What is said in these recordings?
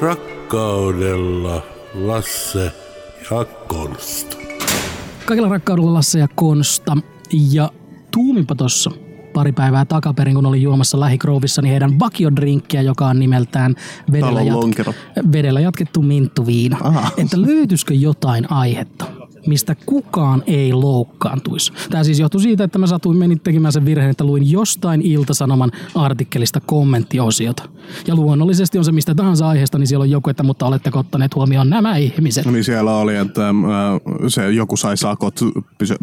Rakkaudella Lasse ja Konsta. Kaikilla rakkaudella Lasse ja Konsta. Ja tuuminpa tossa pari päivää takaperin, kun olin juomassa lähikrouvissa, niin heidän vakiodrinkkiä, joka on nimeltään vedellä, lonkero. vedellä jatkettu minttuviina. Aha. Että löytyisikö jotain aihetta, mistä kukaan ei loukkaantuisi. Tämä siis johtuu siitä, että mä satuin menin tekemään sen virheen, että luin jostain Ilta-Sanoman artikkelista kommenttiosiota. Ja luonnollisesti on se mistä tahansa aiheesta, niin siellä on joku, että mutta oletteko ottaneet huomioon nämä ihmiset. Niin siellä oli, että äh, se joku sai sakot,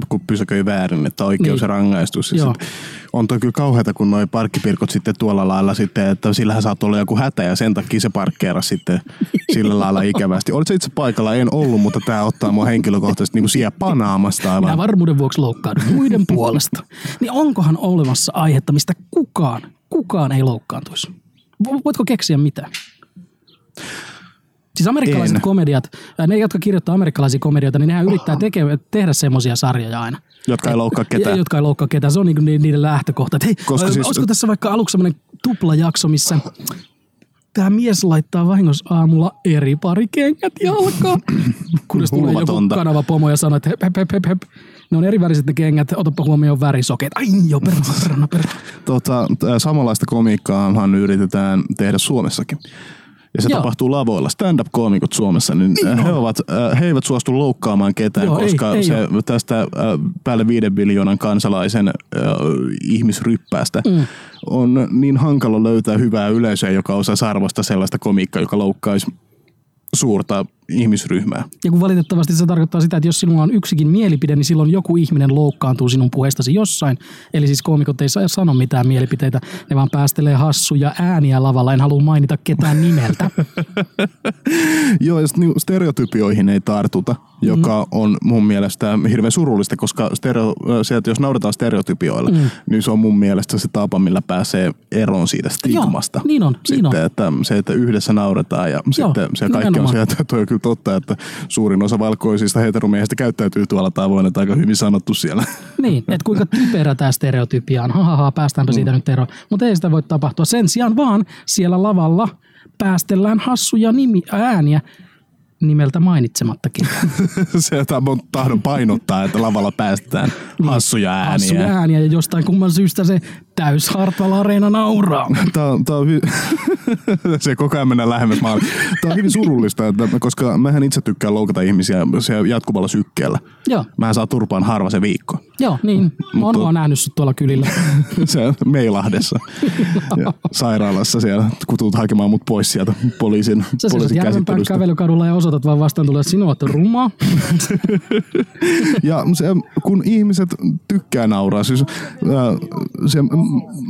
kun pysäköi väärin, että oikeus Niin. ja rangaistus. Ja sit on toi kyllä kauheata, kun noi parkkipirkot sitten tuolla lailla sitten, että sillähän saat olla joku hätä ja sen takia se parkkeerasi sitten sillä lailla ikävästi. Olit itse paikalla? En ollut, mutta tämä ottaa mua henkilökohtaisesti niin siellä panaamasta Minä aivan. varmuuden vuoksi loukkaannut muiden puolesta. Niin onkohan olemassa aihetta, mistä kukaan, kukaan ei loukkaantuisi? Vo- Voitko keksiä mitään? Siis amerikkalaiset En. komediat, ne jotka kirjoittaa amerikkalaisia komedioita, niin nehän yrittää teke, tehdä semmoisia sarjoja aina. Jotka ei loukkaa ketään. Jotka ei loukkaa ketään. Se on niinku ni- niiden lähtökohta. Hei, Koska Koska siis- olisiko tässä vaikka aluksi semmoinen tuplajakso, missä tämä mies laittaa vahingossa aamulla eri pari kengät jalkaan. Kunnes tulee joku Hulvatonta. kanava pomo ja sanoo, että hep, hep, hep, hep, hep. Ne on eri väriset ne kengät, otapa huomioon värisokeet. Ai joo, perna, perna, perna. Tota, t- samanlaista komiikkaahan yritetään tehdä Suomessakin. Ja se Joo. tapahtuu lavoilla. Stand-up-koomikot Suomessa, niin, niin he, ovat, äh, he eivät suostu loukkaamaan ketään, Joo, ei- koska ei se, oo. tästä äh, päälle viiden biljoonan kansalaisen äh, ihmisryppäästä mm. on niin hankala löytää hyvää yleisöä, joka osaa arvostaa sellaista komiikkaa, joka loukkaisi suurta ihmisryhmää. Ja kun valitettavasti se tarkoittaa sitä, että jos sinulla on yksikin mielipide, niin silloin joku ihminen loukkaantuu sinun puheestasi jossain. Eli siis koomikot ei saa sano mitään mielipiteitä, ne vaan päästelee hassuja ääniä lavalla. En halua mainita ketään nimeltä. Joo, ja niinku stereotypioihin ei tartuta, joka Mm. on mun mielestä hirveän surullista, koska stereo, se, että jos nauretaan stereotypioilla, mm. niin se on mun mielestä se tapa, millä pääsee eroon siitä stigmasta. niin on, sitten, niin on. Että se, että yhdessä nauretaan ja Joo, sitten se kaikki on nimenomaan. se, että toi on kyllä totta, että suurin osa valkoisista heteromiehistä käyttäytyy tuolla tavoin, että aika hyvin sanottu siellä. Niin, että kuinka typerä tämä stereotypia on. Hahaha, päästäänpä siitä nyt eroon. Mutta ei sitä voi tapahtua. Sen sijaan vaan siellä lavalla päästellään hassuja nimi, ääniä nimeltä mainitsemattakin. se, mun tahdon painottaa, että lavalla päästetään hassuja ääniä. Hassuja ääniä ja jostain kumman syystä se täys Hartwall Areena nauraa. Tää, on- tää on hy- se koko ajan mennään lähemmäs maaliin. Tämä on hyvin surullista, että, koska mähän itse tykkään loukata ihmisiä se jatkuvalla sykkeellä. Joo, Mähän saa turpaan harva se viikko. joo, niin. Mä oon vaan nähnyt sut tuolla kylillä. Se Meilahdessa ja sairaalassa siellä, kun tulet hakemaan mut pois sieltä poliisin, Sä poliisin käsittelystä. kävelykadulla ja osoitat vaan vastaan tulee, että sinua oot rumaa. Ja se, kun ihmiset tykkää nauraa, siis ää, se,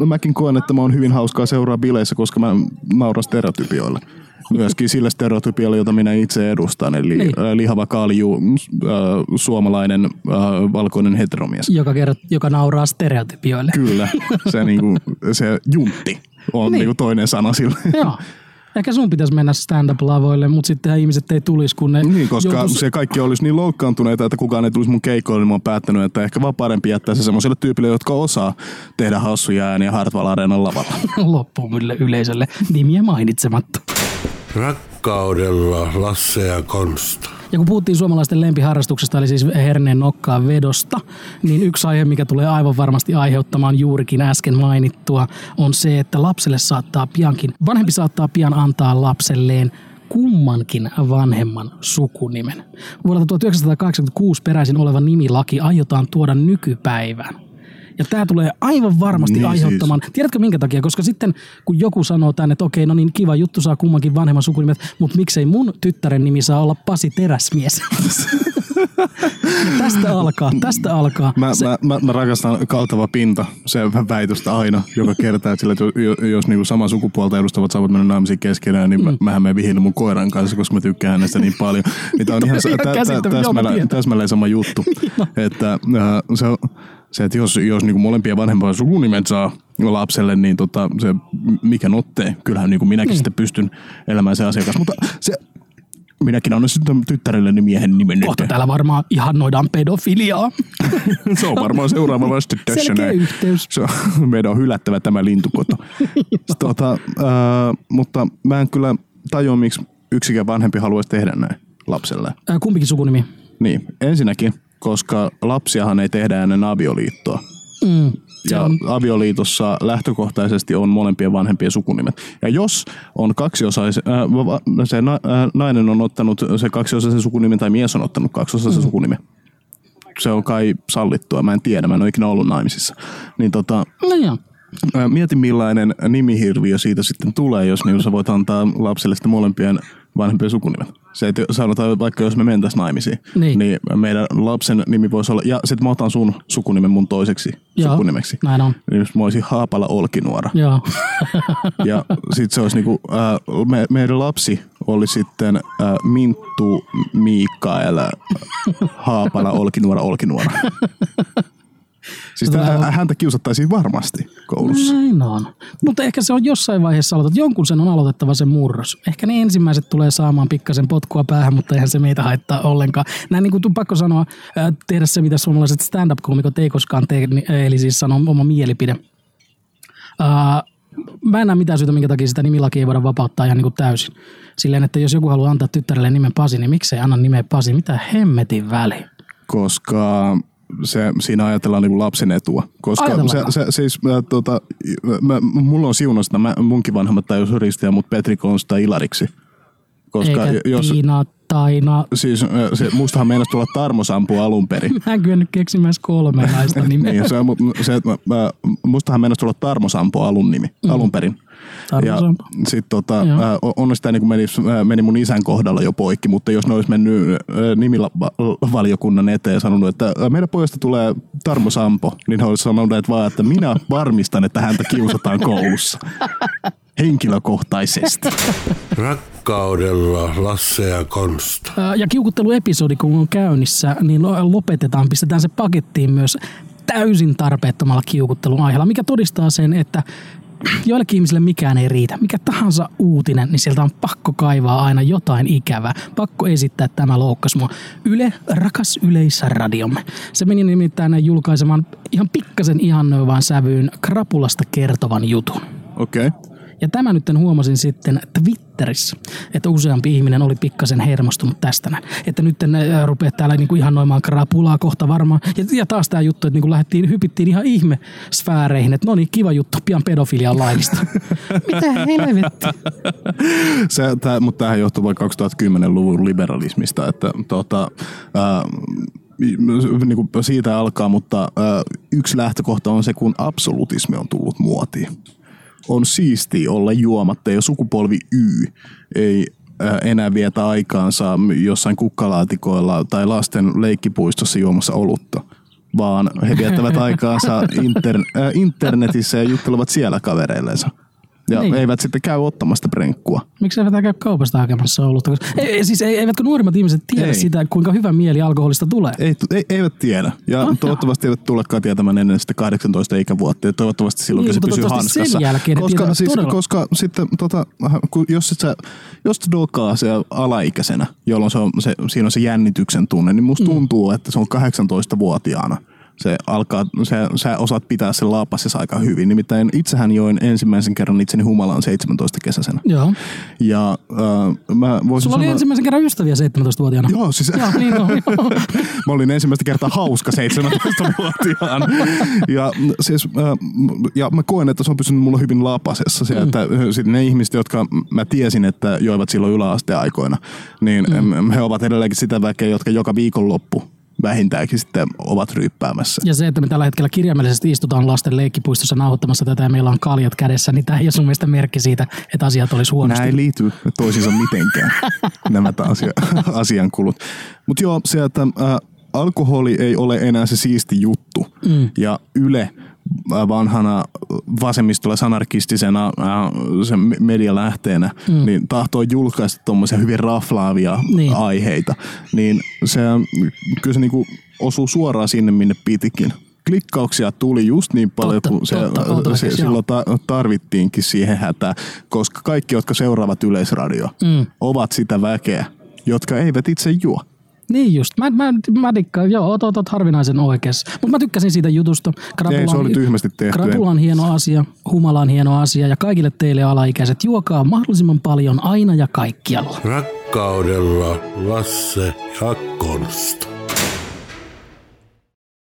mäkin koen, että mä oon hyvin hauskaa seuraa bileissä, koska mä nauran stereotypioille. Myöskin sillä stereotypialla, jota minä itse edustan, eli Niin. ää, lihava kalju, ää, suomalainen ää, valkoinen heteromies. joka, kerrot, joka nauraa stereotypioille. Kyllä, se, niinku, se juntti on Niin. niinku toinen sana sille. Joo. Ehkä sun pitäisi mennä stand-up-lavoille, mutta sitten ihmiset ei tulisi, kun ne Niin, koska joutuis- se kaikki olisi niin loukkaantuneita, että kukaan ei tulisi mun keikoille, niin mä oon päättänyt, että ehkä vaan parempi jättää se semmoiselle tyypille, jotka osaa tehdä hassuja ääniä Hartwall Areenan lavalla. loppuun ylle- yleisölle nimiä mainitsematta. Rakkaudella Lasse ja Konsta. Ja kun puhuttiin suomalaisten lempiharrastuksesta, eli siis herneen nokkaa vedosta, niin yksi aihe, mikä tulee aivan varmasti aiheuttamaan juurikin äsken mainittua, on se, että lapselle saattaa piankin, vanhempi saattaa pian antaa lapselleen kummankin vanhemman sukunimen. Vuodelta 1986 peräisin oleva nimilaki aiotaan tuoda nykypäivään. Ja tämä tulee aivan varmasti Niin niin aiheuttamaan. Siis. Tiedätkö minkä takia? Koska sitten kun joku sanoo tänne, että okei, no niin kiva juttu saa kummankin vanhemman sukunimet, mutta miksei mun tyttären nimi saa olla Pasi Teräsmies? Tästä alkaa, tästä alkaa. Mä, se, mä, mä, mä rakastan kaltava pinta, se väitöstä aina, joka kertaa, että, sillä, että jos, jos niinku samaa sukupuolta edustavat saavat mennä naimisiin keskenään, niin mm. mä, mähän menen vihille mun koiran kanssa, koska mä tykkään hänestä niin paljon. Niin tää on ihan, Ihan tä, tä, täsmälleen sama juttu, että äh, se, on- se, että jos, jos niinku molempien vanhempien sukunimet saa lapselle, niin tota, se mikä nottee, kyllähän niinku minäkin niin. sitten pystyn elämään se asiakas, mutta se, minäkin annan sitten tyttärelleni miehen nimen nyt. kohta täällä varmaan ihannoidaan pedofiliaa. Se on varmaan seuraava vasta tässä näin. yhteys. Se on, meidän on hylättävä tämä lintukoto. tota, äh, mutta mä en kyllä tajua, miksi yksikään vanhempi haluaisi tehdä näin lapselle? Kumpikin sukunimi. Niin, ensinnäkin, koska lapsiahan ei tehdä ennen avioliittoa. Mm. Ja on, avioliitossa lähtökohtaisesti on molempien vanhempien sukunimet. Ja jos on kaksiosaisen, äh, se na, äh, nainen on ottanut se kaksiosaisen sukunimen tai mies on ottanut kaksiosaisen mm. sukunimen, se on kai sallittua, mä en tiedä, mä en ole ikinä ollut naimisissa. Niin tota, no joo. Ää, Mieti millainen nimihirviö siitä sitten tulee, jos niin sä voit antaa lapselle sitten molempien vanhempien sukunimet. Se, että sanotaan vaikka jos me mentäisiin naimisiin, Niin. niin meidän lapsen nimi voisi olla, ja sitten mä otan sun sukunimen mun toiseksi Joo, sukunimeksi. näin on. Niin jos mä olisin Haapala Olkinuora. Joo. Ja sitten se olisi niinku, ää, me, meidän lapsi oli sitten ää, Minttu Miikkael Haapala Olkinuora Olkinuora. Siis Vähän- tä- häntä kiusattaisiin varmasti koulussa. Näin on. Mutta ehkä se on jossain vaiheessa aloitettu. Jonkun sen on aloitettava se murros. Ehkä ne ensimmäiset tulee saamaan pikkasen potkua päähän, mutta eihän se meitä haittaa ollenkaan. Näin niin kuin pakko sanoa, äh, tehdä se, mitä suomalaiset stand-up-koomikot ei koskaan tee, niin- eli siis sanoa oma mielipide. Uh, mä en näe mitään syytä, minkä takia sitä nimilakia ei voida vapauttaa ihan niin kuin täysin. Silleen, että jos joku haluaa antaa tyttärelle nimen Pasi, niin miksei anna nimeä Pasi? Mitä hemmetin väli? koska se, siinä ajatellaan niin lapsen etua. Koska se, se, siis, mä, tota, mä, mulla on siunasta, mä, munkin vanhemmat tajus ristiä mut Petri Konsta Ilariksi. Koska Eikä jos, Tiina, Taina. siis äh, se, mustahan meinasi tulla Tarmo Sampu alun perin. Mä en kyennyt keksimään kolme naista nimeä. niin, se, se, mä, mustahan meinasi tulla Tarmo Sampo alun nimi, mm. alun perin. Tarmo ja Sampo. sitten tota, Joo. ää, on sitä niin meni, ää, meni mun isän kohdalla jo poikki, mutta jos ne olisi mennyt ää, nimivaliokunnan eteen ja sanonut, että meidän pojasta tulee Tarmo Sampo, niin he olisivat sanoneet vaan, että minä varmistan, että häntä kiusataan koulussa. Henkilökohtaisesti. Rakkaudella Lasse ja Konsta. Ja kiukutteluepisodi, kun on käynnissä, niin lo- lopetetaan, pistetään se pakettiin myös täysin tarpeettomalla kiukuttelun aiheella, mikä todistaa sen, että joillekin ihmisille mikään ei riitä. Mikä tahansa uutinen, niin sieltä on pakko kaivaa aina jotain ikävää. Pakko esittää tämä loukkas mua. Yle, rakas yleisradiomme. Se meni nimittäin julkaisemaan ihan pikkasen ihannoivaan sävyyn krapulasta kertovan jutun. Okei. Okay. Ja tämä nyt huomasin sitten Twitterissä, että useampi ihminen oli pikkasen hermostunut tästä näin. Että nyt ne rupeaa täällä niinku ihan noimaan krapulaa kohta varmaan. Ja, ja taas tämä juttu, että niinku lähdettiin, hypittiin ihan ihme sfääreihin, että no niin, kiva juttu, pian pedofilia on laillista. Mitä helvettiä? Se, tää, mutta tämähän johtuu vain 2010-luvun liberalismista, että tota, ää, niin kuin siitä alkaa, mutta ää, yksi lähtökohta on se, kun absolutismi on tullut muotiin. On siistiä olla juomatta ja sukupolvi Y ei ää, enää vietä aikaansa jossain kukkalaatikoilla tai lasten leikkipuistossa juomassa olutta, vaan he viettävät aikaansa inter, ää, internetissä ja juttelevat siellä kavereillensa. Ja Niin. eivät sitten käy ottamasta prenkkua. Miksi eivät käy kaupasta hakemassa olutta? Ei, siis ei, eivätkö nuorimmat ihmiset tiedä Ei. sitä, kuinka hyvä mieli alkoholista tulee? Ei, ei, eivät tiedä. Ja Ah, toivottavasti eivät tulekaan tietämään ennen sitä 18 ikävuotta. Ja toivottavasti silloin Niin, niin, se pysyy hanskassa. sen jälkeen koska, tietävät siis, todella. koska sitten, tota, kun, jos, et sä, jos dokaa se alaikäisenä, jolloin se on, se, siinä on se jännityksen tunne, niin musta Mm. tuntuu, että se on 18-vuotiaana. Se alkaa, se, sä osaat pitää sen laapasessa aika hyvin. Nimittäin itsehän join ensimmäisen kerran itseni humalaan 17 kesäisenä. Joo. Ja äh, mä voisin Sulla oli sanoa... ensimmäisen kerran ystäviä 17-vuotiaana. Joo, siis Joo, niin on. joo. Mä olin ensimmäistä kertaa hauska 17-vuotiaan. Ja, siis, äh, ja mä koen, että se on pysynyt mulla hyvin lapasessa. Se, että sit ne ihmiset, jotka mä tiesin, että joivat silloin yläasteaikoina, niin mm. he ovat edelleenkin sitä väkeä, jotka joka viikonloppu vähintäänkin sitten ovat ryyppäämässä. Ja se, että me tällä hetkellä kirjaimellisesti istutaan lasten leikkipuistossa nauhoittamassa tätä ja meillä on kaljat kädessä, niin tämä ei ole sun mielestä merkki siitä, että asiat olisi huonosti. Nämä ei liity toisiinsa mitenkään, nämä asia, asiankulut. Mutta joo, se, että ä, alkoholi ei ole enää se siisti juttu. Mm. Ja Yle vanhana vasemmistolla sanarkistisena ä, sen me- medialähteenä, mm. niin tahtoo julkaista tuommoisia hyvin raflaavia Niin. aiheita. Niin se, kyllä se niinku osuu suoraan sinne, minne pitikin. Klikkauksia tuli just niin paljon, Totta, kun se, totta, se, joo. silloin ta- tarvittiinkin siihen hätään, koska kaikki, jotka seuraavat Yleisradio, Mm. ovat sitä väkeä, jotka eivät itse juo. Niin just. Mä, mä, mä dikkaan, joo, oot, oot, oot harvinaisen oikeassa. Mutta mä tykkäsin siitä jutusta. Krapula Ei, se on- oli tyhmästi tehty. Krapula on hieno asia, humala on hieno asia ja kaikille teille alaikäiset juokaa mahdollisimman paljon aina ja kaikkialla. Rakkaudella Lasse ja Konsta.